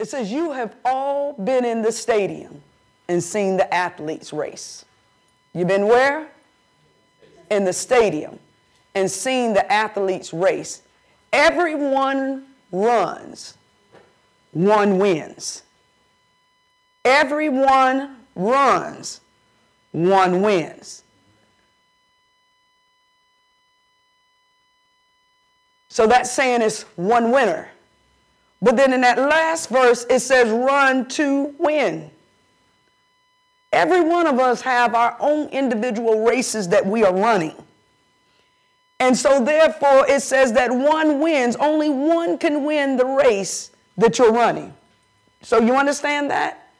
It says, You have all been in the stadium and seen the athletes race. You've been where? In the stadium and seen the athletes race. Everyone runs, one wins. Everyone runs, one wins. So that's saying it's one winner. But then in that last verse, it says, run to win. Every one of us have our own individual races that we are running. And so therefore it says that one wins, only one can win the race that you're running. So you understand that?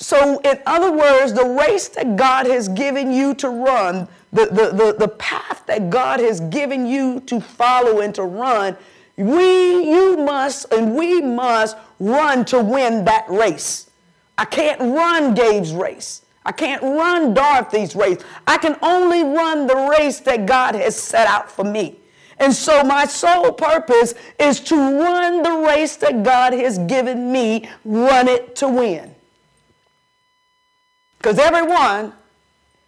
So, in other words, the race that God has given you to run, the, the, the, the path that God has given you to follow and to run, we, you must, and we must run to win that race. I can't run Gabe's race. I can't run Dorothy's race. I can only run the race that God has set out for me. And so my sole purpose is to run the race that God has given me, run it to win. Because everyone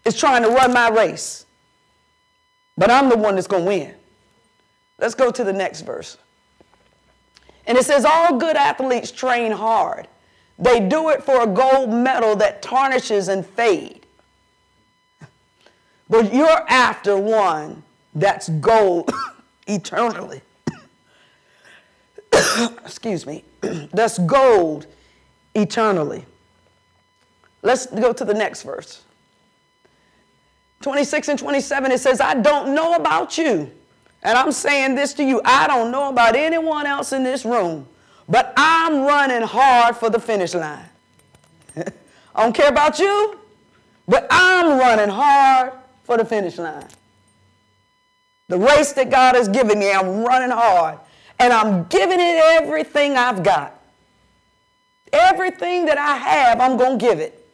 is trying to run my race. But I'm the one that's going to win. Let's go to the next verse. And it says, All good athletes train hard. They do it for a gold medal that tarnishes and fades. But you're after one that's gold eternally. Excuse me. that's gold eternally. Let's go to the next verse. 26 and 27, it says, I don't know about you. And I'm saying this to you. I don't know about anyone else in this room, but I'm running hard for the finish line. I don't care about you, but I'm running hard for the finish line. The race that God has given me, I'm running hard. And I'm giving it everything I've got. Everything that I have, I'm going to give it.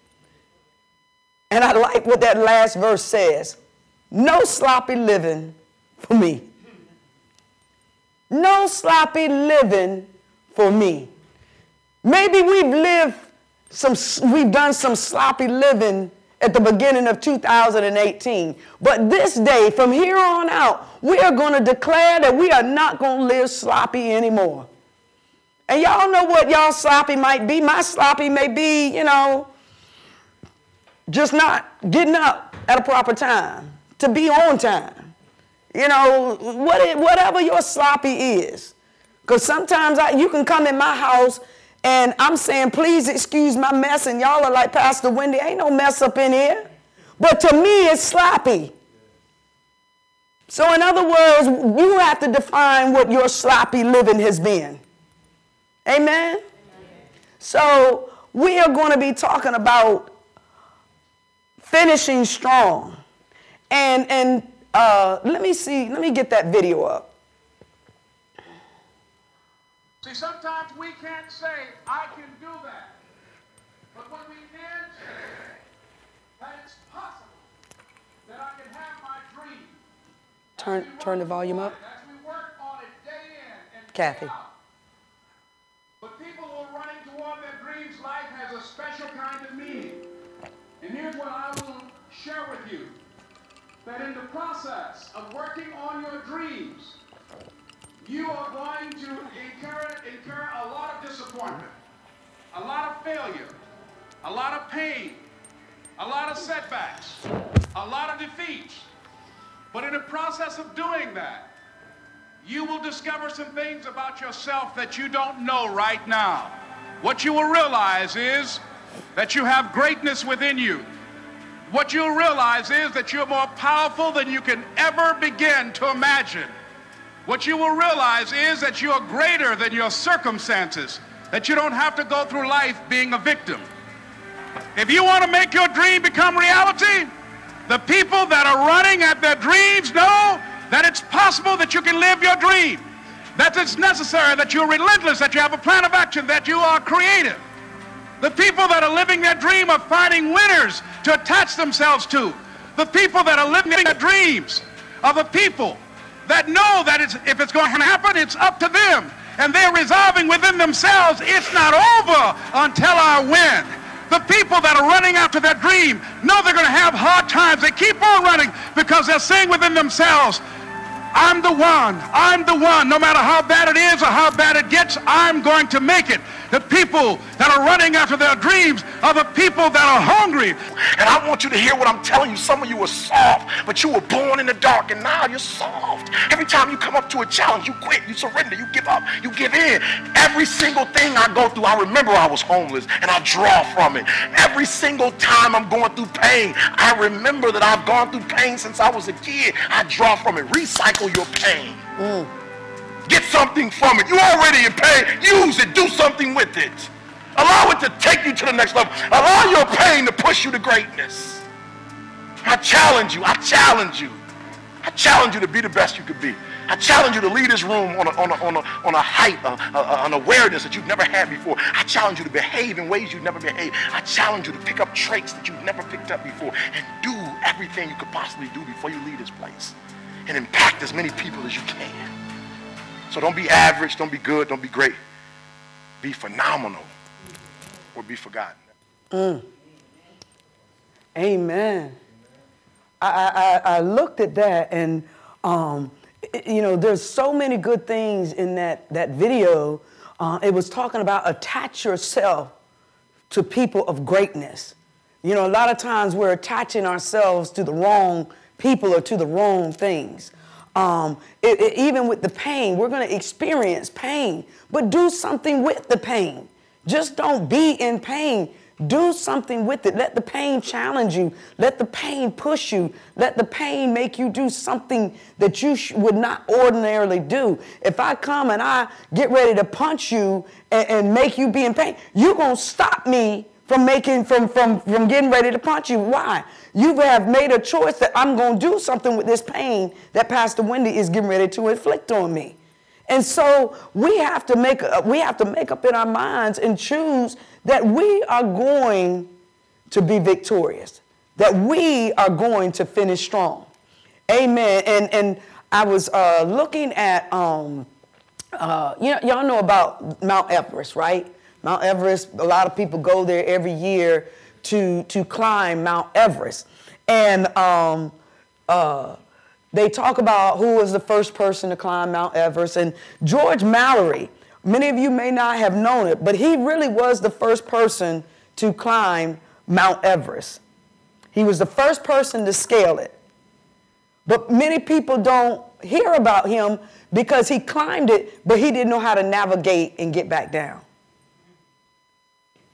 And I like what that last verse says no sloppy living for me. No sloppy living for me. Maybe we've lived some, we've done some sloppy living at the beginning of 2018. But this day, from here on out, we are going to declare that we are not going to live sloppy anymore. And y'all know what y'all sloppy might be. My sloppy may be, you know, just not getting up at a proper time, to be on time. You know, what, whatever your sloppy is. Because sometimes I, you can come in my house and I'm saying, please excuse my mess, and y'all are like, Pastor Wendy, ain't no mess up in here. But to me, it's sloppy. So, in other words, you have to define what your sloppy living has been. Amen? Amen. So, we are going to be talking about finishing strong. And, and uh, let me see, let me get that video up. See, sometimes we can't say, I can do that. But when we can say that it's possible that I can have my dream. Turn, turn the volume up. As we work on it day in and Kathy. But people who are running toward their dreams, life has a special kind of meaning. And here's what I will share with you. That in the process of working on your dreams, you are going to incur, incur a lot of disappointment, a lot of failure, a lot of pain, a lot of setbacks, a lot of defeats. But in the process of doing that, you will discover some things about yourself that you don't know right now. What you will realize is that you have greatness within you. What you'll realize is that you're more powerful than you can ever begin to imagine. What you will realize is that you're greater than your circumstances, that you don't have to go through life being a victim. If you want to make your dream become reality, the people that are running at their dreams know that it's possible that you can live your dream, that it's necessary, that you're relentless, that you have a plan of action, that you are creative. The people that are living their dream are finding winners to attach themselves to. The people that are living their dreams are the people that know that it's, if it's going to happen, it's up to them. and they're resolving within themselves, it's not over until I win. The people that are running after their dream know they're going to have hard times. They keep on running because they're saying within themselves, I'm the one. I'm the one. No matter how bad it is or how bad it gets, I'm going to make it. The people that are running after their dreams are the people that are hungry. And I want you to hear what I'm telling you. Some of you were soft, but you were born in the dark, and now you're soft. Every time you come up to a challenge, you quit, you surrender, you give up, you give in. Every single thing I go through, I remember I was homeless, and I draw from it. Every single time I'm going through pain, I remember that I've gone through pain since I was a kid. I draw from it. Recycle your pain. Mm. Get something from it. You already in pain. Use it. Do something with it. Allow it to take you to the next level. Allow your pain to push you to greatness. I challenge you. I challenge you. I challenge you to be the best you could be. I challenge you to lead this room on a, on a, on a, on a height, uh, uh, an awareness that you've never had before. I challenge you to behave in ways you've never behaved. I challenge you to pick up traits that you've never picked up before and do everything you could possibly do before you leave this place and impact as many people as you can. So don't be average, don't be good, don't be great. Be phenomenal or be forgotten. Mm. Amen. I, I, I, looked at that and, um, you know, there's so many good things in that, that video. Uh, it was talking about attach yourself to people of greatness. You know, a lot of times we're attaching ourselves to the wrong people or to the wrong things. Um, it, it, even with the pain, we're going to experience pain, but do something with the pain. Just don't be in pain. Do something with it. Let the pain challenge you. Let the pain push you. Let the pain make you do something that you sh- would not ordinarily do. If I come and I get ready to punch you and, and make you be in pain, you're going to stop me from making from from from getting ready to punch you. Why? You have made a choice that I'm going to do something with this pain that Pastor Wendy is getting ready to inflict on me. And so we have to make we have to make up in our minds and choose that we are going to be victorious. That we are going to finish strong. Amen. And and I was uh, looking at um, uh, you know y'all know about Mount Everest, right? Mount Everest, a lot of people go there every year to, to climb Mount Everest. And um, uh, they talk about who was the first person to climb Mount Everest. And George Mallory, many of you may not have known it, but he really was the first person to climb Mount Everest. He was the first person to scale it. But many people don't hear about him because he climbed it, but he didn't know how to navigate and get back down.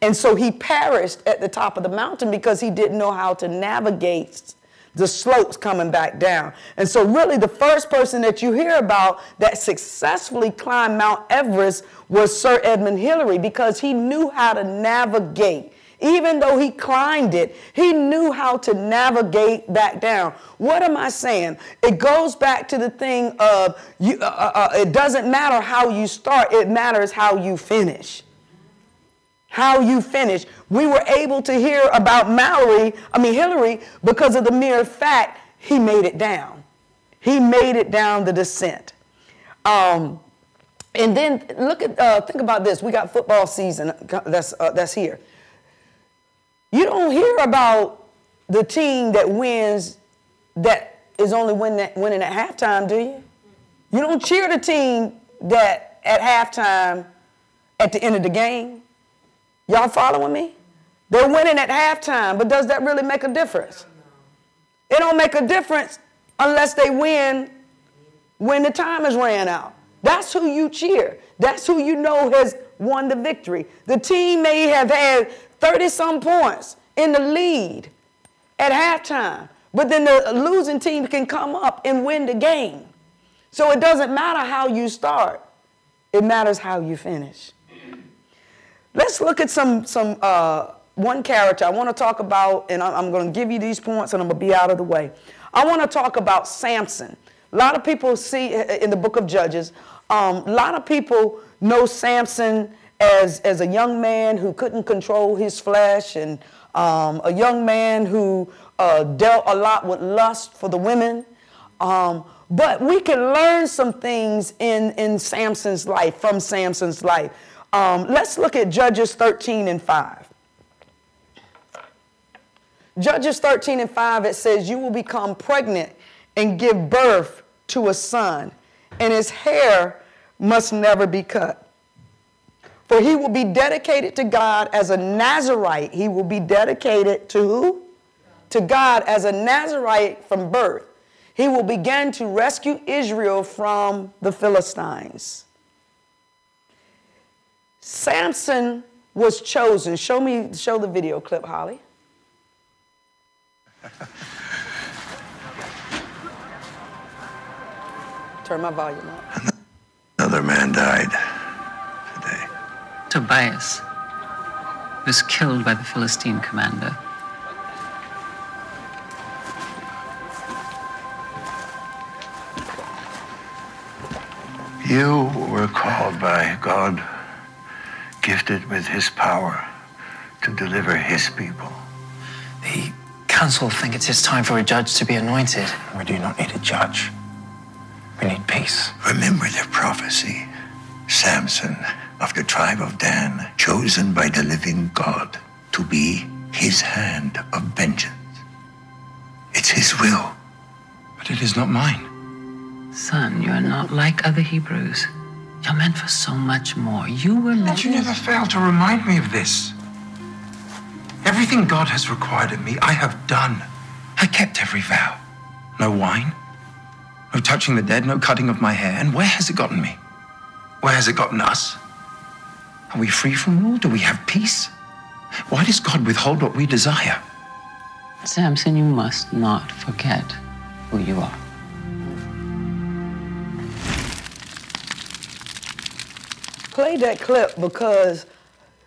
And so he perished at the top of the mountain because he didn't know how to navigate the slopes coming back down. And so, really, the first person that you hear about that successfully climbed Mount Everest was Sir Edmund Hillary because he knew how to navigate. Even though he climbed it, he knew how to navigate back down. What am I saying? It goes back to the thing of you, uh, uh, uh it doesn't matter how you start, it matters how you finish how you finish. We were able to hear about Mallory, I mean Hillary, because of the mere fact he made it down. He made it down the descent. Um, and then look at, uh, think about this. We got football season that's, uh, that's here. You don't hear about the team that wins that is only win winning at halftime, do you? You don't cheer the team that at halftime at the end of the game. Y'all following me? They're winning at halftime, but does that really make a difference? It don't make a difference unless they win when the time is ran out. That's who you cheer. That's who you know has won the victory. The team may have had 30 some points in the lead at halftime, but then the losing team can come up and win the game. So it doesn't matter how you start, it matters how you finish. Let's look at some, some uh, one character I want to talk about, and I'm going to give you these points and I'm going to be out of the way. I want to talk about Samson. A lot of people see in the book of Judges, um, a lot of people know Samson as, as a young man who couldn't control his flesh and um, a young man who uh, dealt a lot with lust for the women. Um, But we can learn some things in, in Samson's life, from Samson's life. Um, let's look at Judges 13 and 5. Judges 13 and 5, it says, You will become pregnant and give birth to a son, and his hair must never be cut. For he will be dedicated to God as a Nazarite. He will be dedicated to who? To God as a Nazarite from birth. He will begin to rescue Israel from the Philistines. Samson was chosen. Show me, show the video clip, Holly. Turn my volume up. Another man died today. Tobias was killed by the Philistine commander. You were called by God, gifted with his power to deliver his people. The council think it's his time for a judge to be anointed. We do not need a judge. We need peace. Remember the prophecy. Samson of the tribe of Dan, chosen by the living God to be his hand of vengeance. It's his will. But it is not mine. Son, you are not like other Hebrews. You're meant for so much more. You were meant. But you never fail to remind me of this. Everything God has required of me, I have done. I kept every vow. No wine, no touching the dead, no cutting of my hair. And where has it gotten me? Where has it gotten us? Are we free from rule? Do we have peace? Why does God withhold what we desire? Samson, you must not forget who you are. Play that clip because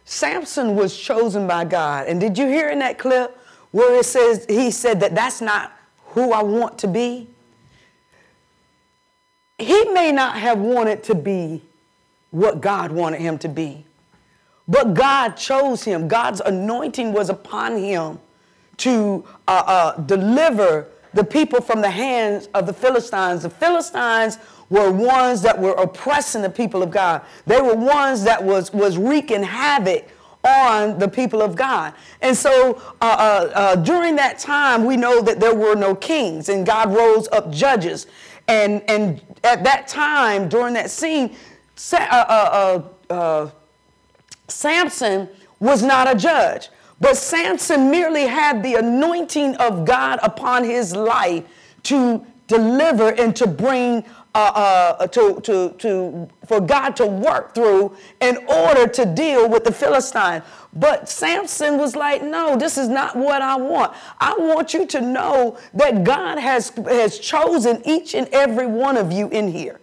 Samson was chosen by God. And did you hear in that clip where it says, he said that that's not who I want to be? He may not have wanted to be what God wanted him to be, but God chose him. God's anointing was upon him to uh, uh, deliver the people from the hands of the Philistines. The Philistines were ones that were oppressing the people of God. They were ones that was, was wreaking havoc on the people of God. And so uh, uh, uh, during that time, we know that there were no kings and God rose up judges. And, and at that time, during that scene, uh, uh, Samson was not a judge. But Samson merely had the anointing of God upon his life to deliver and to bring uh, uh, to, to, to, for God to work through in order to deal with the Philistine. But Samson was like, no, this is not what I want. I want you to know that God has, has chosen each and every one of you in here.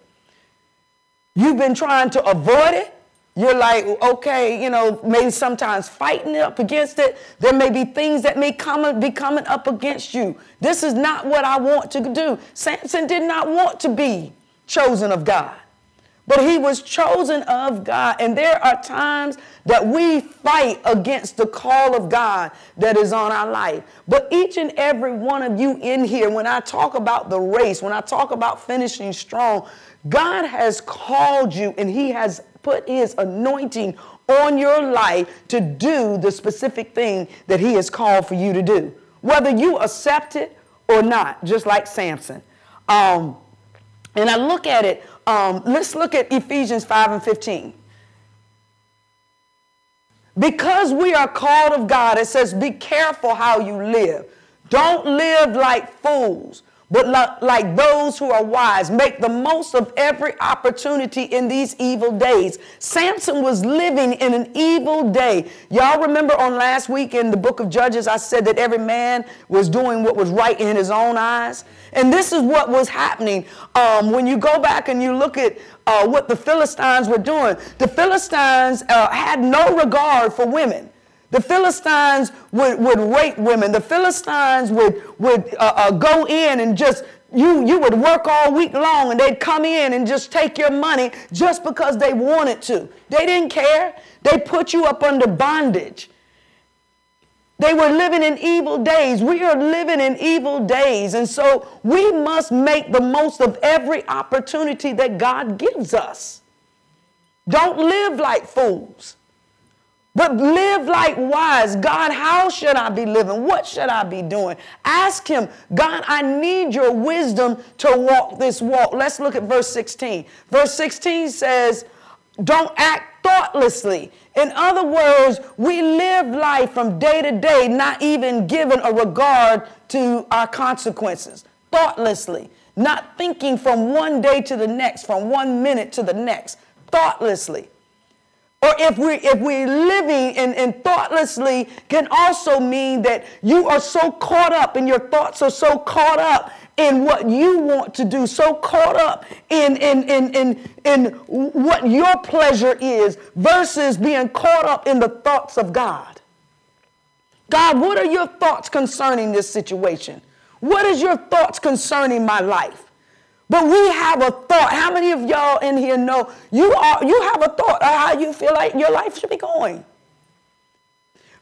You've been trying to avoid it. You're like, okay, you know, maybe sometimes fighting up against it. There may be things that may come, be coming up against you. This is not what I want to do. Samson did not want to be chosen of God. But he was chosen of God. And there are times that we fight against the call of God that is on our life. But each and every one of you in here, when I talk about the race, when I talk about finishing strong, God has called you and he has put his anointing on your life to do the specific thing that he has called for you to do. Whether you accept it or not, just like Samson. Um, and I look at it, um, let's look at Ephesians 5 and 15. Because we are called of God, it says, be careful how you live. Don't live like fools, but like those who are wise. Make the most of every opportunity in these evil days. Samson was living in an evil day. Y'all remember on last week in the book of Judges, I said that every man was doing what was right in his own eyes. And this is what was happening. Um, when you go back and you look at uh, what the Philistines were doing, the Philistines uh, had no regard for women. The Philistines would, would rape women. The Philistines would, would uh, uh, go in and just, you, you would work all week long and they'd come in and just take your money just because they wanted to. They didn't care. They put you up under bondage. They were living in evil days. We are living in evil days. And so we must make the most of every opportunity that God gives us. Don't live like fools, but live like wise. God, how should I be living? What should I be doing? Ask Him, God, I need your wisdom to walk this walk. Let's look at verse 16. Verse 16 says, Don't act thoughtlessly in other words, we live life from day to day, not even giving a regard to our consequences, thoughtlessly, not thinking from one day to the next, from one minute to the next, thoughtlessly. Or if we if we're living and, and thoughtlessly can also mean that you are so caught up and your thoughts are so caught up in what you want to do, so caught up in, in, in, in, in what your pleasure is versus being caught up in the thoughts of God. God, what are your thoughts concerning this situation? What is your thoughts concerning my life? But we have a thought. How many of y'all in here know you are you have a thought of how you feel like your life should be going?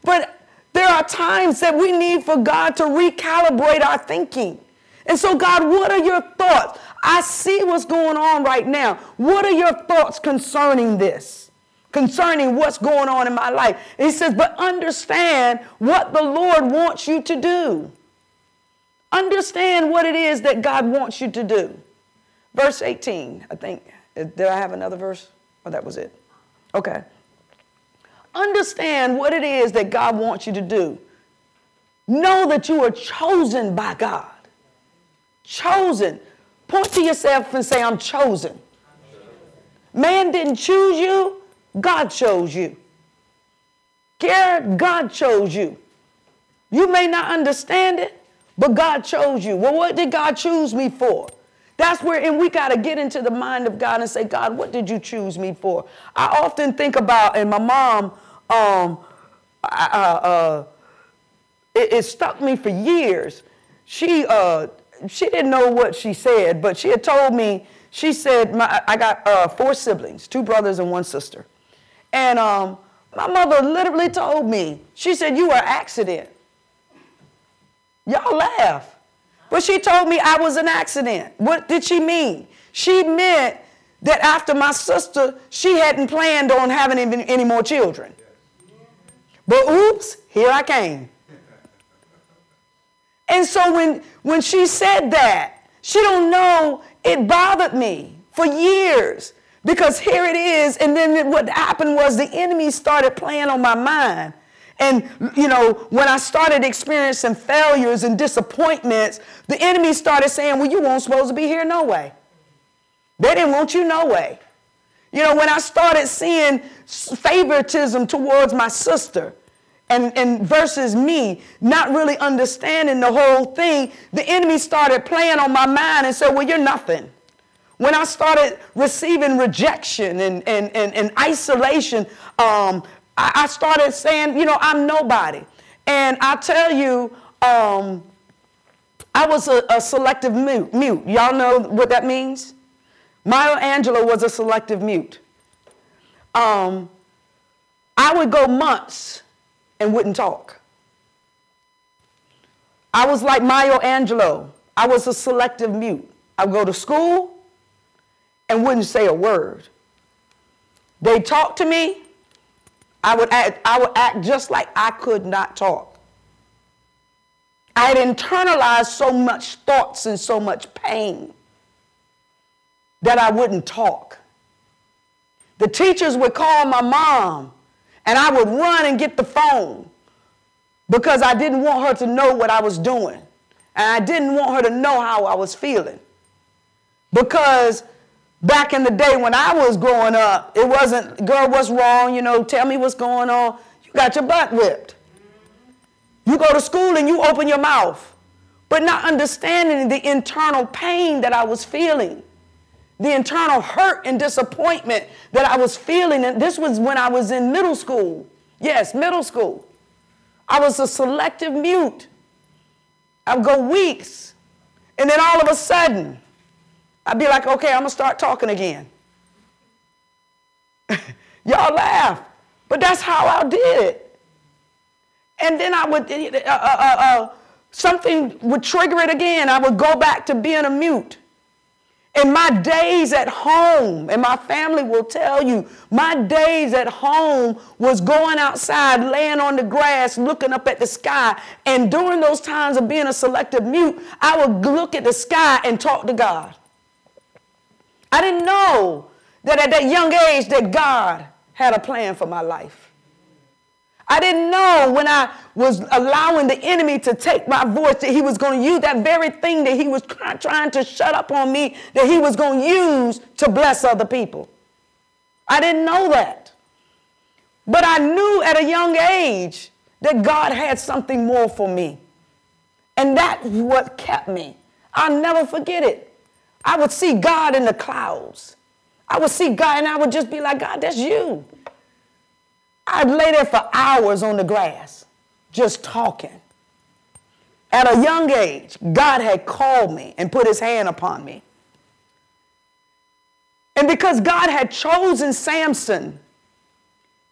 But there are times that we need for God to recalibrate our thinking. And so, God, what are your thoughts? I see what's going on right now. What are your thoughts concerning this? Concerning what's going on in my life. And he says, but understand what the Lord wants you to do. Understand what it is that God wants you to do. Verse 18, I think. Uh, did I have another verse? Oh, that was it. Okay. Understand what it is that God wants you to do. Know that you are chosen by God. Chosen. Point to yourself and say, I'm chosen. Man didn't choose you, God chose you. Garrett, God chose you. You may not understand it, but God chose you. Well, what did God choose me for? That's where, and we got to get into the mind of God and say, God, what did you choose me for? I often think about, and my mom, um, uh, uh, it, it, stuck me for years. She uh, she didn't know what she said, but she had told me, she said, my, I got uh, four siblings, two brothers and one sister. And um, my mother literally told me, she said, you are accident. Y'all laugh. But she told me I was an accident. What did she mean? She meant that after my sister, she hadn't planned on having any, any more children. But oops, here I came. And so when, when she said that, she don't know it bothered me for years because here it is. And then what happened was the enemy started playing on my mind. And, you know, when I started experiencing failures and disappointments, the enemy started saying, well, you weren't supposed to be here no way. They didn't want you no way. You know, when I started seeing favoritism towards my sister, and, and versus me not really understanding the whole thing, the enemy started playing on my mind and said, Well, you're nothing. When I started receiving rejection and, and, and, and isolation, um, I, I, started saying, You know, I'm nobody. And I tell you, um, I was a, a selective mute, mute. Y'all know what that means? Maya Angelou was a selective mute. Um, I would go months and wouldn't talk. I was like Maya Angelou. I was a selective mute. I would go to school and wouldn't say a word. They talk to me, I would act, I would act just like I could not talk. I had internalized so much thoughts and so much pain that I wouldn't talk. The teachers would call my mom and I would run and get the phone because I didn't want her to know what I was doing. And I didn't want her to know how I was feeling. Because back in the day when I was growing up, it wasn't, girl, what's wrong? You know, tell me what's going on. You got your butt whipped. You go to school and you open your mouth, but not understanding the internal pain that I was feeling the internal hurt and disappointment that I was feeling. And this was when I was in middle school. Yes, middle school. I was a selective mute. I would go weeks. And then all of a sudden, I'd be like, okay, I'm going to start talking again. Y'all laugh, but that's how I did it. And then I would, uh, uh, uh, uh, something would trigger it again. I would go back to being a mute. And my days at home, and my family will tell you, my days at home was going outside, laying on the grass, looking up at the sky. And during those times of being a selective mute, I would look at the sky and talk to God. I didn't know that at that young age that God had a plan for my life. I didn't know when I was allowing the enemy to take my voice that he was going to use that very thing that he was trying to shut up on me, that he was going to use to bless other people. I didn't know that. But I knew at a young age that God had something more for me. And that's what kept me. I'll never forget it. I would see God in the clouds. I would see God and I would just be like, God, that's you. I'd lay there for hours on the grass just talking. At a young age, God had called me and put his hand upon me. And because God had chosen Samson,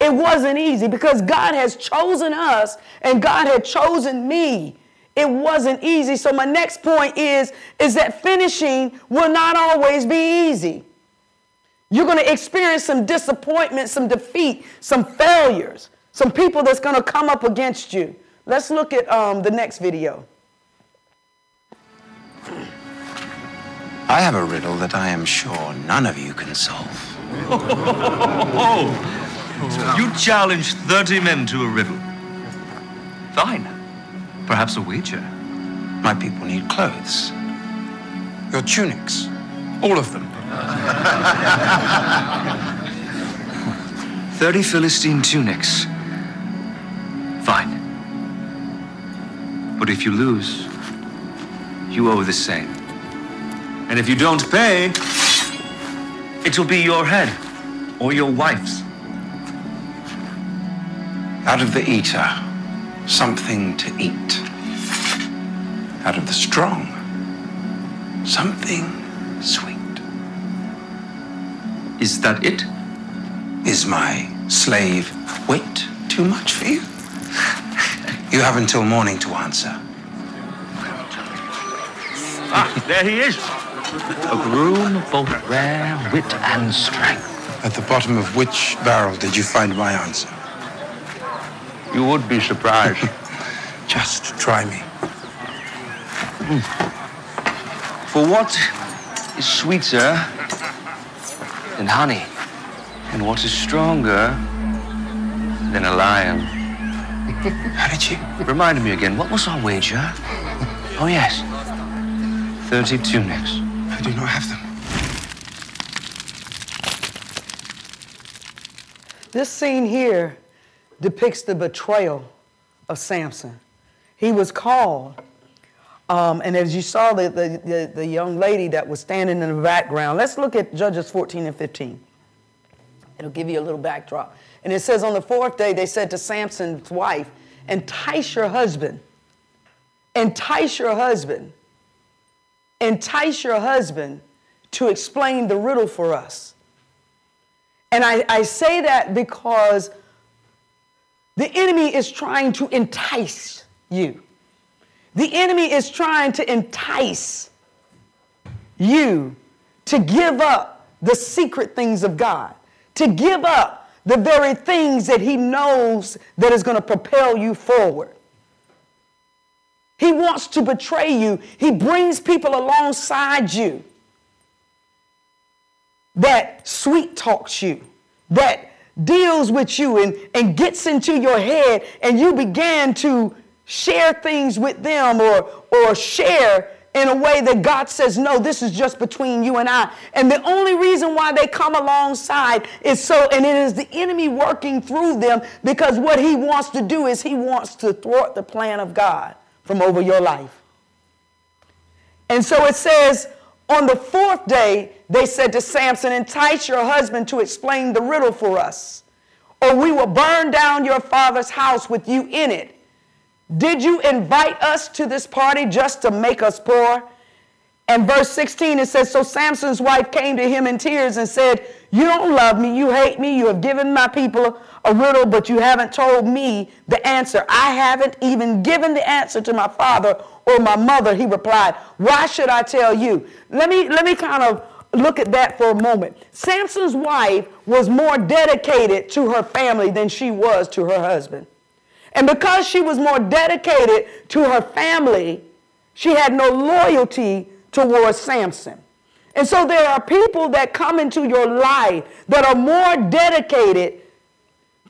it wasn't easy. Because God has chosen us and God had chosen me, it wasn't easy. So my next point is, is that finishing will not always be easy. You're going to experience some disappointment, some defeat, some failures, some people that's going to come up against you. Let's look at um, the next video. I have a riddle that I am sure none of you can solve. You challenge 30 men to a riddle. Fine. Perhaps a wager. My people need clothes. Your tunics. All of them. 30 Philistine tunics. Fine. But if you lose, you owe the same. And if you don't pay, it'll be your head or your wife's. Out of the eater, something to eat. Out of the strong, something sweet. Is that it? Is my slave wait too much for you? You have until morning to answer. Ah, there he is. A groom of both rare wit and strength. At the bottom of which barrel did you find my answer? You would be surprised. Just try me. Hmm. For what is sweeter than honey? And what is stronger than a lion? How did you? Remind me again, what was our wager? Oh, yes. 30 tunics. I do not have them. This scene here depicts the betrayal of Samson. He was called, um, and as you saw the, the, the, the young lady that was standing in the background, let's look at Judges 14 and 15. It'll give you a little backdrop. And it says, On the fourth day, they said to Samson's wife, Entice your husband. Entice your husband. Entice your husband to explain the riddle for us. And I, I say that because the enemy is trying to entice you. The enemy is trying to entice you to give up the secret things of God, to give up the very things that he knows that is going to propel you forward. He wants to betray you. He brings people alongside you that sweet talks you, that deals with you and, and gets into your head, and you began to share things with them or, or share in a way that God says, no, this is just between you and I. And the only reason why they come alongside is so, and it is the enemy working through them because what he wants to do is he wants to thwart the plan of God from over your life. And so it says, on the fourth day, they said to Samson, Entice your husband to explain the riddle for us, or we will burn down your father's house with you in it. Did you invite us to this party just to make us poor? And verse 16, it says, So Samson's wife came to him in tears and said, You don't love me. You hate me. You have given my people a riddle, but you haven't told me the answer. I haven't even given the answer to my father or my mother. He replied, Why should I tell you? Let me, let me kind of look at that for a moment. Samson's wife was more dedicated to her family than she was to her husband. And because she was more dedicated to her family, she had no loyalty towards Samson. And so there are people that come into your life that are more dedicated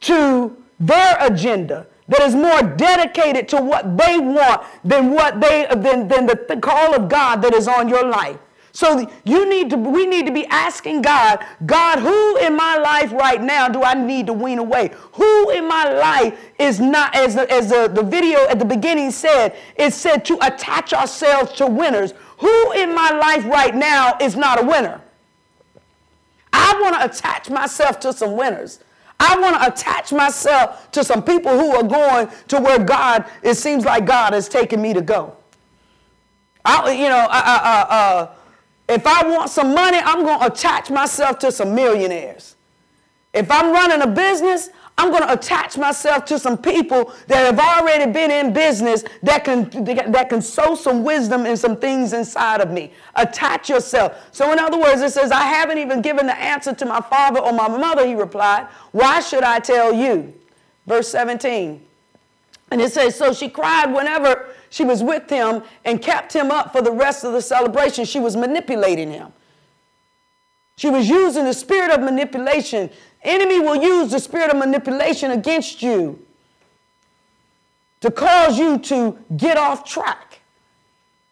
to their agenda, that is more dedicated to what they want than what they than, than the, the call of God that is on your life. So you need to, we need to be asking God, God, who in my life right now do I need to wean away? Who in my life is not, as, the, as the, the video at the beginning said, it said to attach ourselves to winners. Who in my life right now is not a winner? I want to attach myself to some winners. I want to attach myself to some people who are going to where God, it seems like God has taken me to go. I, you know, uh, uh, if I want some money, I'm going to attach myself to some millionaires. If I'm running a business, I'm going to attach myself to some people that have already been in business that can, that can sow some wisdom and some things inside of me. Attach yourself. So, in other words, it says, I haven't even given the answer to my father or my mother, he replied. Why should I tell you? Verse 17. And it says, So she cried whenever she was with him and kept him up for the rest of the celebration. She was manipulating him. She was using the spirit of manipulation. Enemy will use the spirit of manipulation against you to cause you to get off track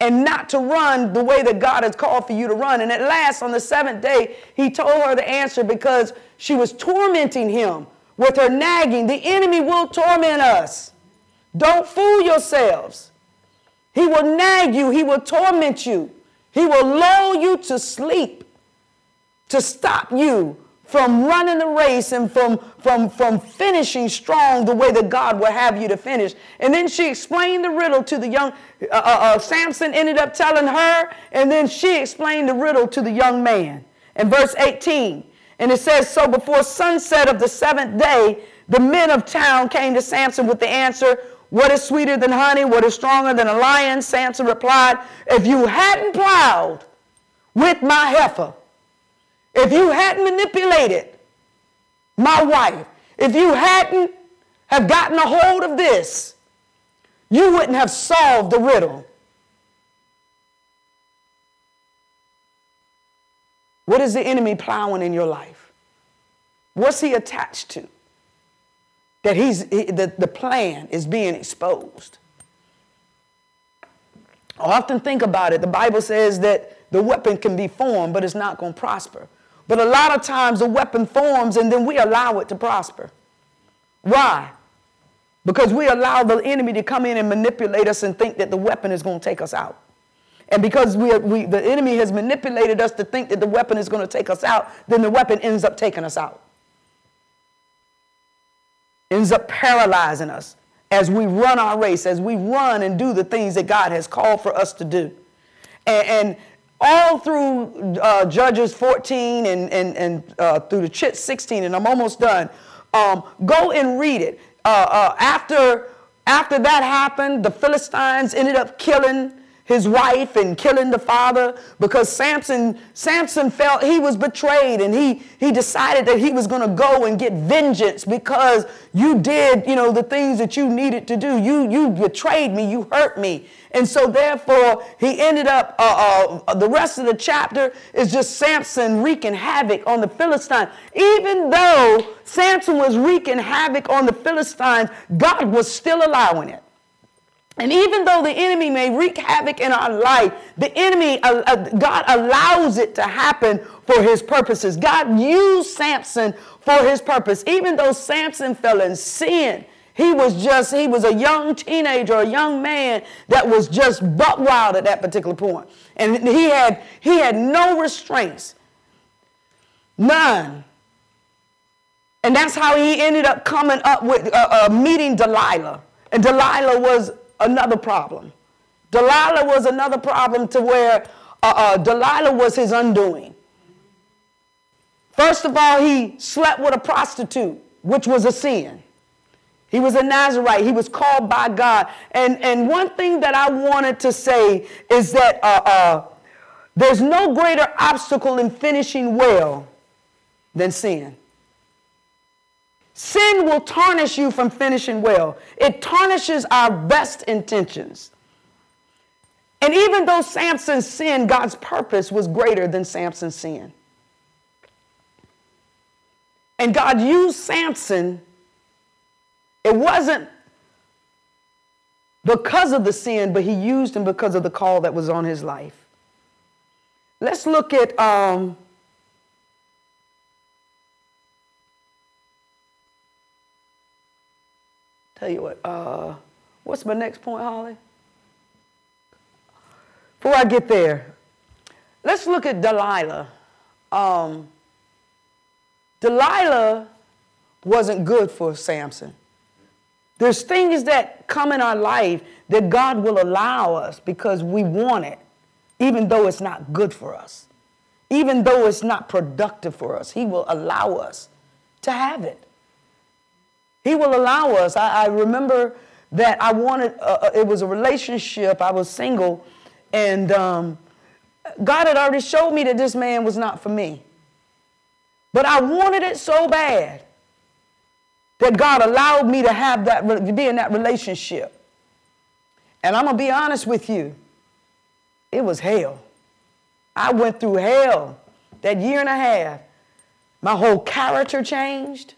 and not to run the way that God has called for you to run. And at last, on the seventh day, he told her the answer because she was tormenting him with her nagging. The enemy will torment us. Don't fool yourselves. He will nag you, he will torment you, he will lull you to sleep to stop you from running the race and from, from, from finishing strong the way that God will have you to finish. And then she explained the riddle to the young, uh, uh, uh, Samson ended up telling her, and then she explained the riddle to the young man. In verse 18, and it says, So before sunset of the seventh day, the men of town came to Samson with the answer, what is sweeter than honey? What is stronger than a lion? Samson replied, If you hadn't plowed with my heifer, if you hadn't manipulated my wife, if you hadn't have gotten a hold of this, you wouldn't have solved the riddle. What is the enemy plowing in your life? What's he attached to? that he's, the, the plan is being exposed. I often think about it. The Bible says that the weapon can be formed, but it's not going to prosper. But a lot of times the weapon forms and then we allow it to prosper. Why? Because we allow the enemy to come in and manipulate us and think that the weapon is going to take us out. And because we, we, the enemy has manipulated us to think that the weapon is going to take us out, then the weapon ends up taking us out ends up paralyzing us as we run our race, as we run and do the things that God has called for us to do. And, and all through uh, Judges 14 and, and, and uh, through the Chit 16, and I'm almost done, um, go and read it. Uh, uh, after, after that happened, the Philistines ended up killing his wife and killing the father because Samson, Samson felt he was betrayed and he, he decided that he was going to go and get vengeance because you did, you know, the things that you needed to do. You, you betrayed me, you hurt me. And so therefore, he ended up, uh, uh, the rest of the chapter is just Samson wreaking havoc on the Philistines. Even though Samson was wreaking havoc on the Philistines, God was still allowing it. And even though the enemy may wreak havoc in our life, the enemy, uh, uh, God allows it to happen for his purposes. God used Samson for his purpose. Even though Samson fell in sin, he was just, he was a young teenager, a young man that was just buck wild at that particular point. And he had, he had no restraints. None. And that's how he ended up coming up with, uh, uh, meeting Delilah. And Delilah was another problem. Delilah was another problem to where uh, uh, Delilah was his undoing. First of all, he slept with a prostitute, which was a sin. He was a Nazarite. He was called by God. And, and one thing that I wanted to say is that uh, uh, there's no greater obstacle in finishing well than sin. Sin will tarnish you from finishing well. It tarnishes our best intentions. And even though Samson sinned, God's purpose was greater than Samson's sin. And God used Samson. It wasn't because of the sin, but he used him because of the call that was on his life. Let's look at um, Tell you what, uh, what's my next point, Holly? Before I get there, let's look at Delilah. Um, Delilah wasn't good for Samson. There's things that come in our life that God will allow us because we want it, even though it's not good for us. Even though it's not productive for us, He will allow us to have it. He will allow us. I, I remember that I wanted, uh, uh, it was a relationship, I was single, and um, God had already showed me that this man was not for me. But I wanted it so bad that God allowed me to have that, to be in that relationship. And I'm going to be honest with you, it was hell. I went through hell that year and a half. My whole character changed.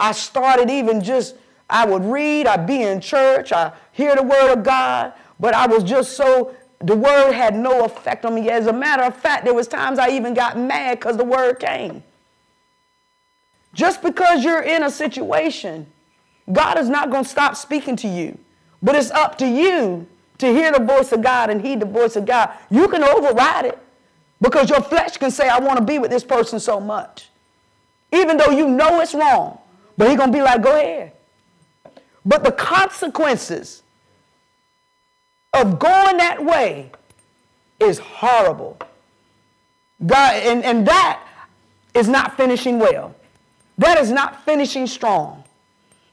I started even just, I would read, I'd be in church, I hear the word of God, but I was just so, the word had no effect on me. As a matter of fact, there was times I even got mad because the word came. Just because you're in a situation, God is not going to stop speaking to you. But it's up to you to hear the voice of God and heed the voice of God. You can override it because your flesh can say, I want to be with this person so much. Even though you know it's wrong. But he's going to be like, go ahead. But the consequences of going that way is horrible. God, and, and that is not finishing well. That is not finishing strong.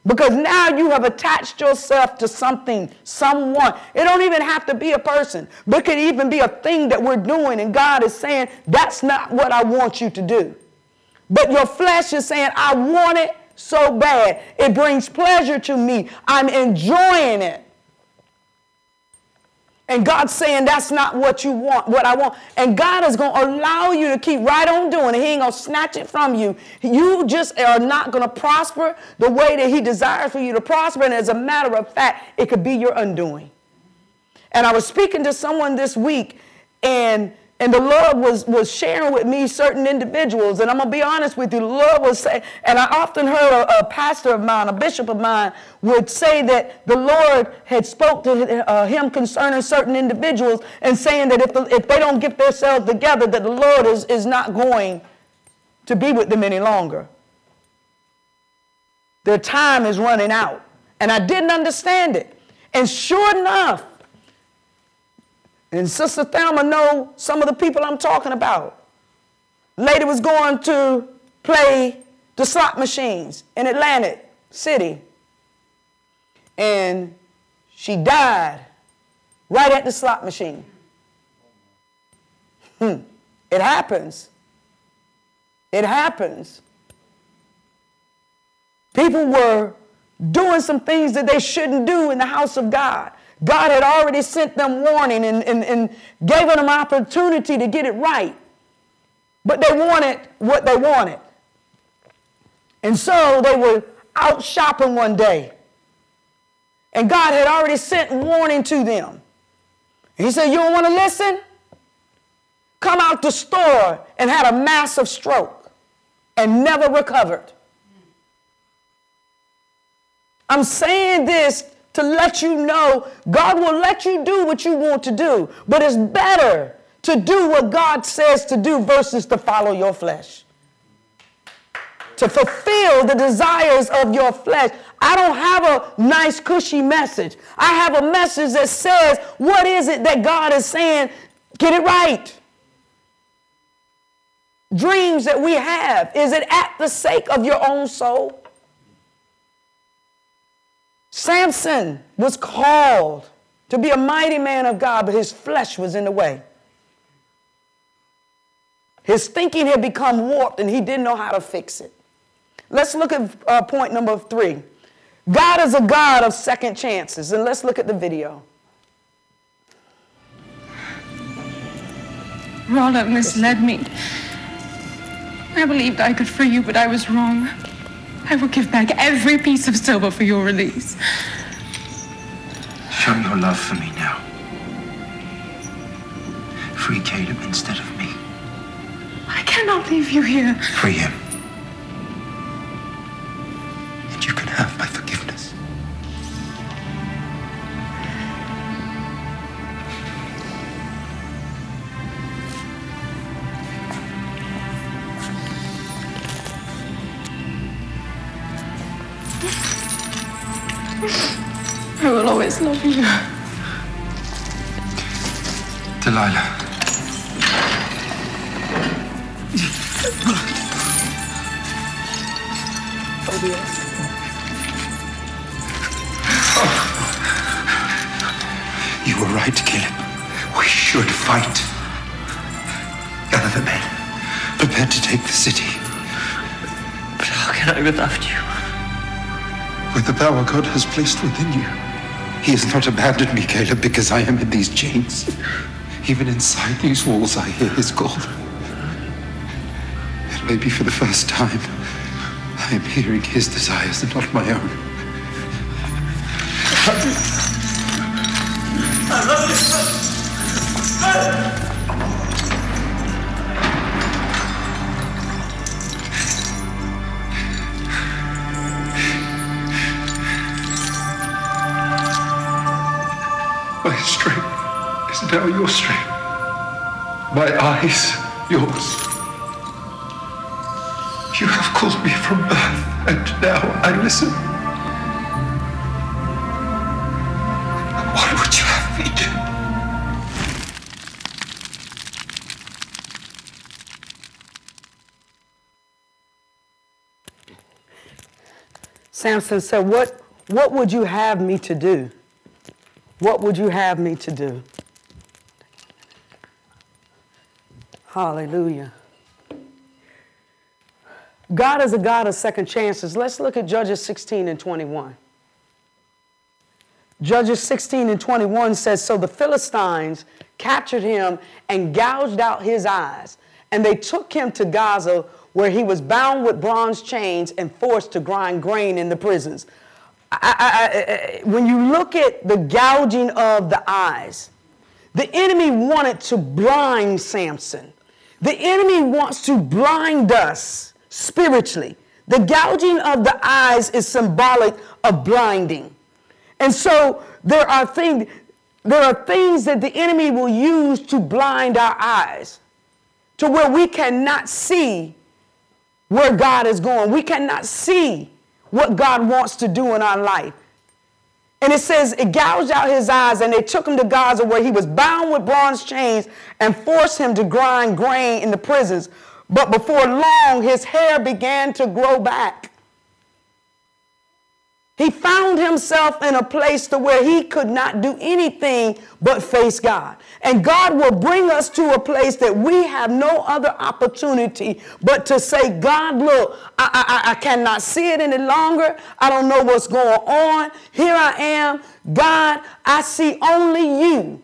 Because now you have attached yourself to something, someone. It don't even have to be a person, but it could even be a thing that we're doing, and God is saying, that's not what I want you to do. But your flesh is saying, I want it so bad. It brings pleasure to me. I'm enjoying it. And God's saying that's not what you want, what I want. And God is going to allow you to keep right on doing it. He ain't going to snatch it from you. You just are not going to prosper the way that He desires for you to prosper. And as a matter of fact, it could be your undoing. And I was speaking to someone this week, and and the Lord was, was sharing with me certain individuals. And I'm going to be honest with you. The Lord was saying, and I often heard a, a, pastor of mine, a bishop of mine, would say that the Lord had spoke to uh, him concerning certain individuals and saying that if, the, if they don't get themselves together, that the Lord is, is not going to be with them any longer. Their time is running out. And I didn't understand it. And sure enough, and Sister Thelma know some of the people I'm talking about. Lady was going to play the slot machines in Atlantic City. And she died right at the slot machine. Hmm. It happens. It happens. People were doing some things that they shouldn't do in the house of God. God had already sent them warning and, and, and gave them an opportunity to get it right. But they wanted what they wanted. And so they were out shopping one day. And God had already sent warning to them. he said, You don't want to listen? Come out the store and had a massive stroke and never recovered. I'm saying this to let you know God will let you do what you want to do, but it's better to do what God says to do versus to follow your flesh. To fulfill the desires of your flesh. I don't have a nice, cushy message. I have a message that says, What is it that God is saying? Get it right. dreams that we have? Is it at the sake of your own soul? Samson was called to be a mighty man of God, but his flesh was in the way. His thinking had become warped and he didn't know how to fix it. Let's look at uh, point number three. God is a God of second chances. And let's look at the video. Rolla misled me. I believed I could free you, but I was wrong. I will give back every piece of silver for your release. Show your love for me now. Free Caleb instead of me. I cannot leave you here. Free him. And you can have I love you. Delilah. You were right, Caleb. We should fight. Gather the men. Prepare to take the city. But how can I without you? With the power God has placed within you. He has not abandoned me, Caleb, because I am in these chains. Even inside these walls, I hear his call. It may be for the first time. I am hearing his desires and not my own. My now your strength. My eyes, yours. You have called me from birth, and now I listen. What would you have me do? Samson said, what, what would you have me to do? What would you have me to do? Hallelujah. God is a God of second chances. Let's look at Judges 16 and 21. Judges 16 and 21 says, So the Philistines captured him and gouged out his eyes, and they took him to Gaza, where he was bound with bronze chains and forced to grind grain in the prisons. I, I, I, when you look at the gouging of the eyes, the enemy wanted to blind Samson. The enemy wants to blind us spiritually. The gouging of the eyes is symbolic of blinding. And so there are things there are things that the enemy will use to blind our eyes to where we cannot see where God is going. We cannot see what God wants to do in our life. And it says it gouged out his eyes, and they took him to Gaza where he was bound with bronze chains and forced him to grind grain in the prisons. But before long, his hair began to grow back. He found himself in a place to where he could not do anything but face God. And God will bring us to a place that we have no other opportunity but to say, God, look, I, I, I cannot see it any longer. I don't know what's going on. Here I am. God, I see only you.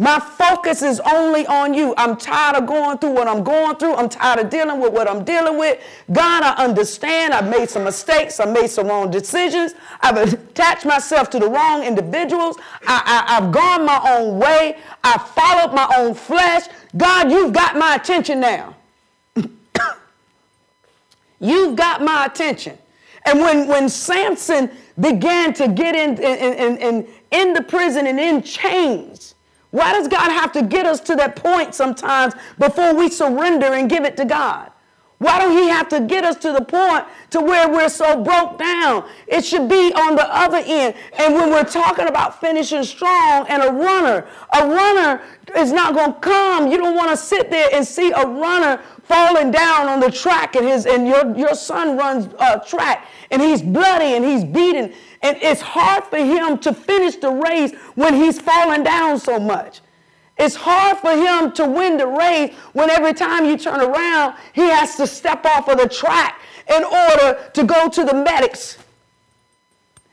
My focus is only on you. I'm tired of going through what I'm going through. I'm tired of dealing with what I'm dealing with. God, I understand. I've made some mistakes. I've made some wrong decisions. I've attached myself to the wrong individuals. I, I, I've gone my own way. I've followed my own flesh. God, you've got my attention now. you've got my attention. And when, when Samson began to get in, in, in, in, in the prison and in chains, why does God have to get us to that point sometimes before we surrender and give it to God? Why don't he have to get us to the point to where we're so broke down? It should be on the other end. And when we're talking about finishing strong and a runner, a runner is not going to come. You don't want to sit there and see a runner falling down on the track and his and your, your son runs uh, track and he's bloody and he's beaten and it's hard for him to finish the race when he's falling down so much. It's hard for him to win the race when every time you turn around, he has to step off of the track in order to go to the medics.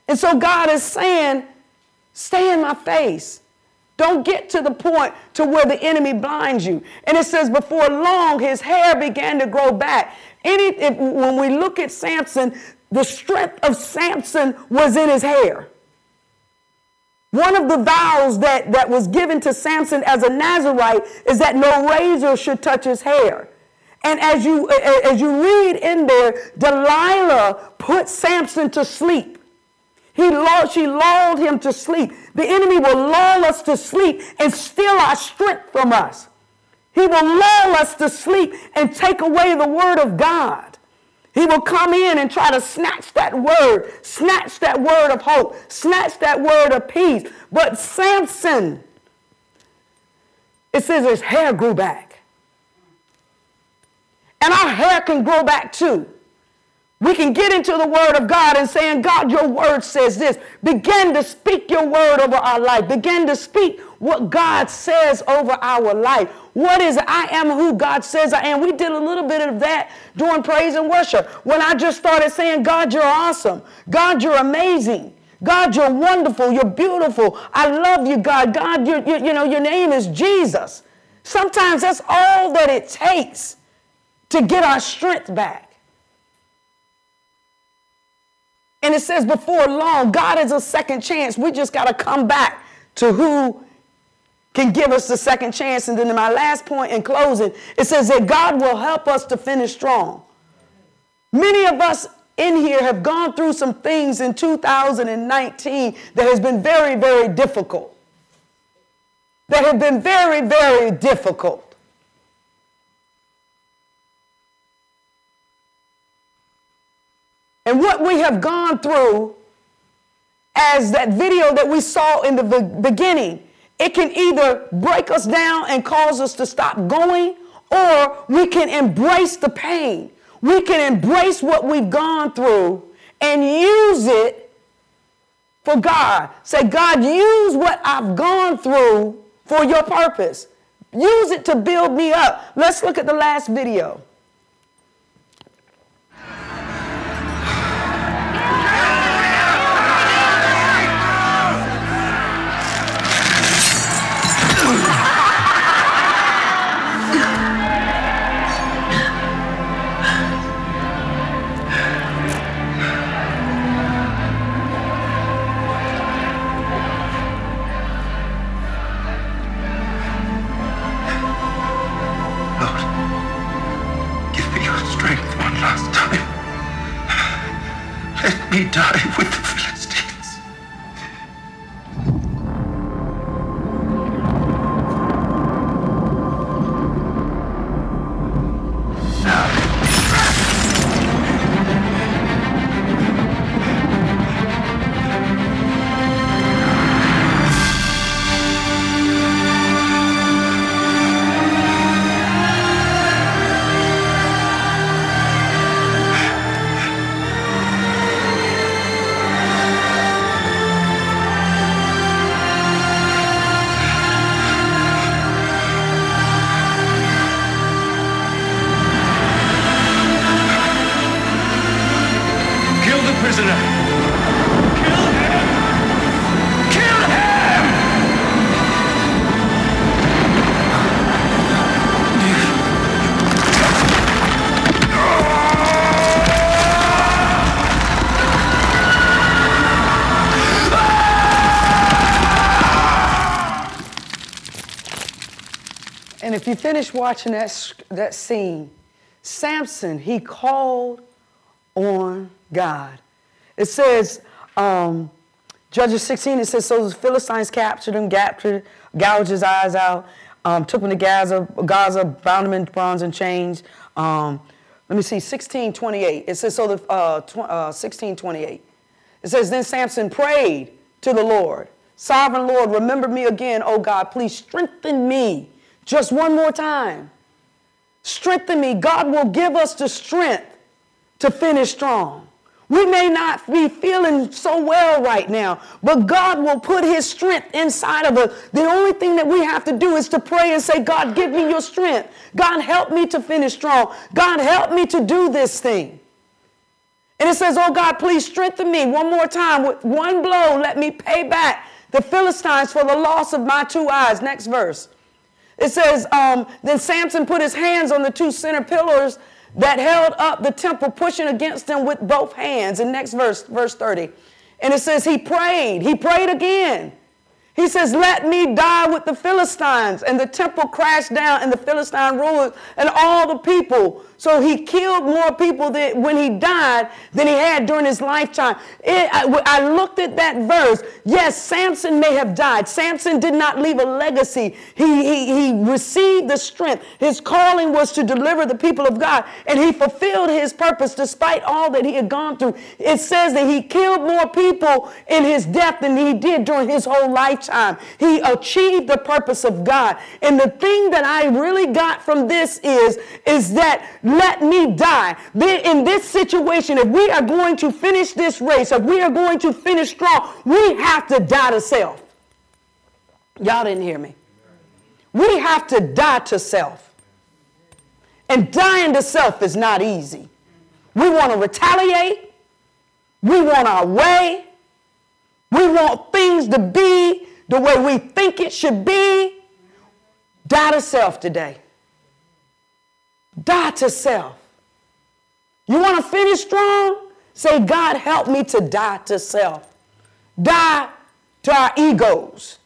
And so God is saying, stay in my face. Don't get to the point to where the enemy blinds you. And it says, before long, his hair began to grow back. Any, if, when we look at Samson, the strength of Samson was in his hair. One of the vows that, that was given to Samson as a Nazarite is that no razor should touch his hair. And as you, as you read in there, Delilah put Samson to sleep. He lulled, she lulled him to sleep. The enemy will lull us to sleep and steal our strength from us. He will lull us to sleep and take away the word of God. He will come in and try to snatch that word, snatch that word of hope, snatch that word of peace. But Samson, it says his hair grew back. And our hair can grow back too. We can get into the word of God and saying, God, your word says this. Begin to speak your word over our life. Begin to speak what God says over our life. What is I am who God says I am? We did a little bit of that during praise and worship when I just started saying, God, you're awesome. God, you're amazing. God, you're wonderful. You're beautiful. I love you, God. God, you you know, your name is Jesus. Sometimes that's all that it takes to get our strength back. And it says before long, God is a second chance. We just got to come back to who can give us the second chance. And then my last point in closing, it says that God will help us to finish strong. Many of us in here have gone through some things in 2019 that has been very, very difficult. That have been very, very difficult. And what we have gone through as that video that we saw in the beginning it can either break us down and cause us to stop going, or we can embrace the pain. We can embrace what we've gone through and use it for God. Say, God, use what I've gone through for your purpose. Use it to build me up. Let's look at the last video. Me die with the. And if you finish watching that, that scene, Samson, he called on God. It says, um, Judges 16, it says, So the Philistines captured him, captured, gouged his eyes out, um, took him to Gaza, Gaza, bound him in bronze and chains. Um, let me see, 1628. It says, so the uh, tw- uh, 1628. It says, then Samson prayed to the Lord, Sovereign Lord, remember me again, oh God, please strengthen me just one more time. Strengthen me. God will give us the strength to finish strong. We may not be feeling so well right now, but God will put His strength inside of us. The only thing that we have to do is to pray and say, God, give me your strength. God, help me to finish strong. God, help me to do this thing. And it says, Oh God, please strengthen me one more time. With one blow, let me pay back the Philistines for the loss of my two eyes. Next verse. It says, um, Then Samson put his hands on the two center pillars that held up the temple, pushing against them with both hands. And next verse, verse 30. And it says, He prayed. He prayed again. He says, Let me die with the Philistines. And the temple crashed down, and the Philistine rulers and all the people so he killed more people than, when he died than he had during his lifetime. It, I, I, looked at that verse. Yes, Samson may have died. Samson did not leave a legacy. He, he, he received the strength. His calling was to deliver the people of God, and he fulfilled his purpose despite all that he had gone through. It says that he killed more people in his death than he did during his whole lifetime. He achieved the purpose of God. And the thing that I really got from this is, is that let me die. Then in this situation, if we are going to finish this race, if we are going to finish strong, we have to die to self. Y'all didn't hear me. We have to die to self. And dying to self is not easy. We want to retaliate. We want our way. We want things to be the way we think it should be. Die to self today. Die to self. You want to finish strong? Say, God, help me to die to self. Die to our egos.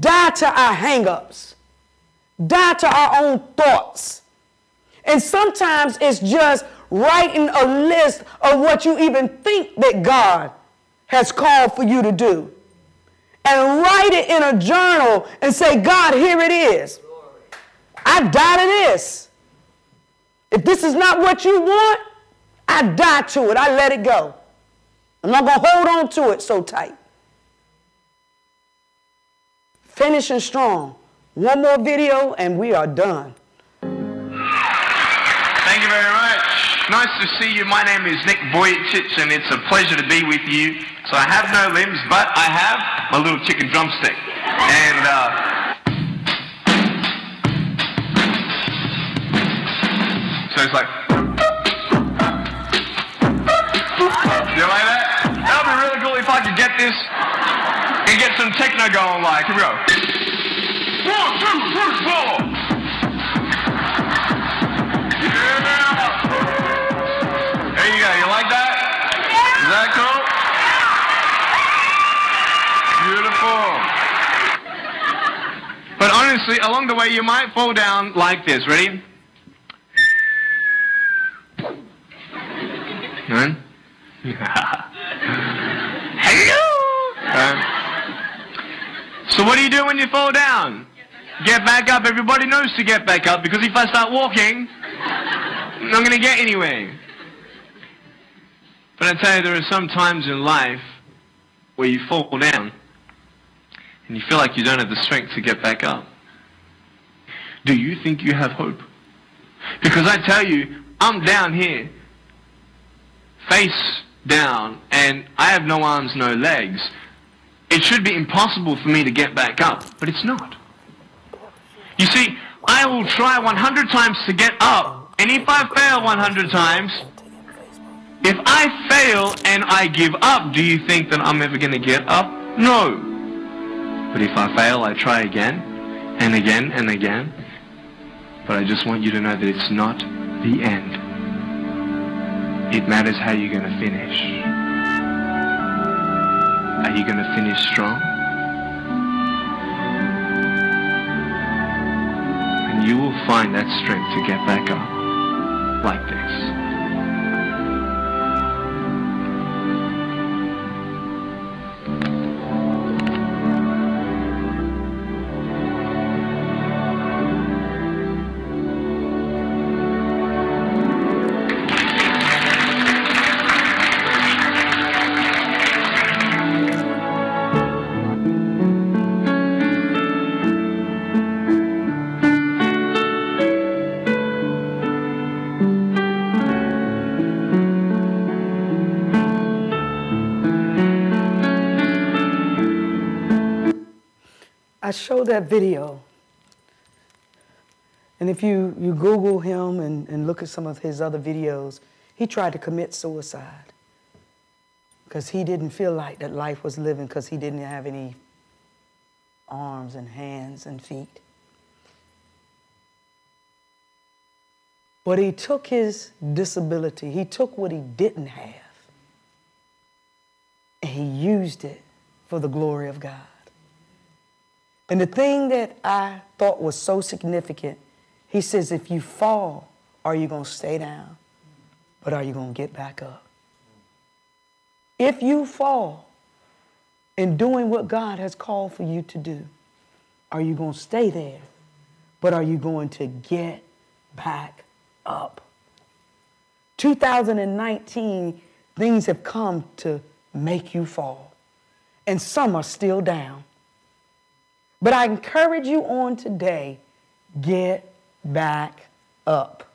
Die to our hangups. Die to our own thoughts. And sometimes it's just writing a list of what you even think that God has called for you to do. And write it in a journal and say, God, here it is. I die to this. If this is not what you want, I die to it. I let it go. I'm not going to hold on to it so tight. Finishing strong. One more video and we are done. Thank you very much. Nice to see you. My name is Nick Vujicic and it's a pleasure to be with you. So I have no limbs, but I have my little chicken drumstick. And uh, So it's like. You like that? That would be really cool if I could get this and get some techno going like. Here we go. One, two, three, four. Yeah. There you go. You like that? Is that cool? Beautiful. But honestly, along the way, you might fall down like this. Ready? Hello! Uh, so what do you do when you fall down? Get back up. Everybody knows to get back up because if I start walking, I'm not going to get anywhere. But I tell you, there are some times in life where you fall down and you feel like you don't have the strength to get back up. Do you think you have hope? Because I tell you, I'm down here face down and I have no arms, no legs, it should be impossible for me to get back up, but it's not. You see, I will try 100 times to get up, and if I fail 100 times, if I fail and I give up, do you think that I'm ever going to get up? No. But if I fail, I try again, and again, and again. But I just want you to know that it's not the end. It matters how you're going to finish. Are you going to finish strong? And you will find that strength to get back up like this. I showed that video. And if you, you Google him and, and look at some of his other videos, he tried to commit suicide because he didn't feel like that life was living because he didn't have any arms and hands and feet. But he took his disability, he took what he didn't have, and he used it for the glory of God. And the thing that I thought was so significant, he says, if you fall, are you going to stay down? But are you going to get back up? If you fall in doing what God has called for you to do, are you going to stay there? But are you going to get back up? 2019, things have come to make you fall, and some are still down. But I encourage you on today get back up.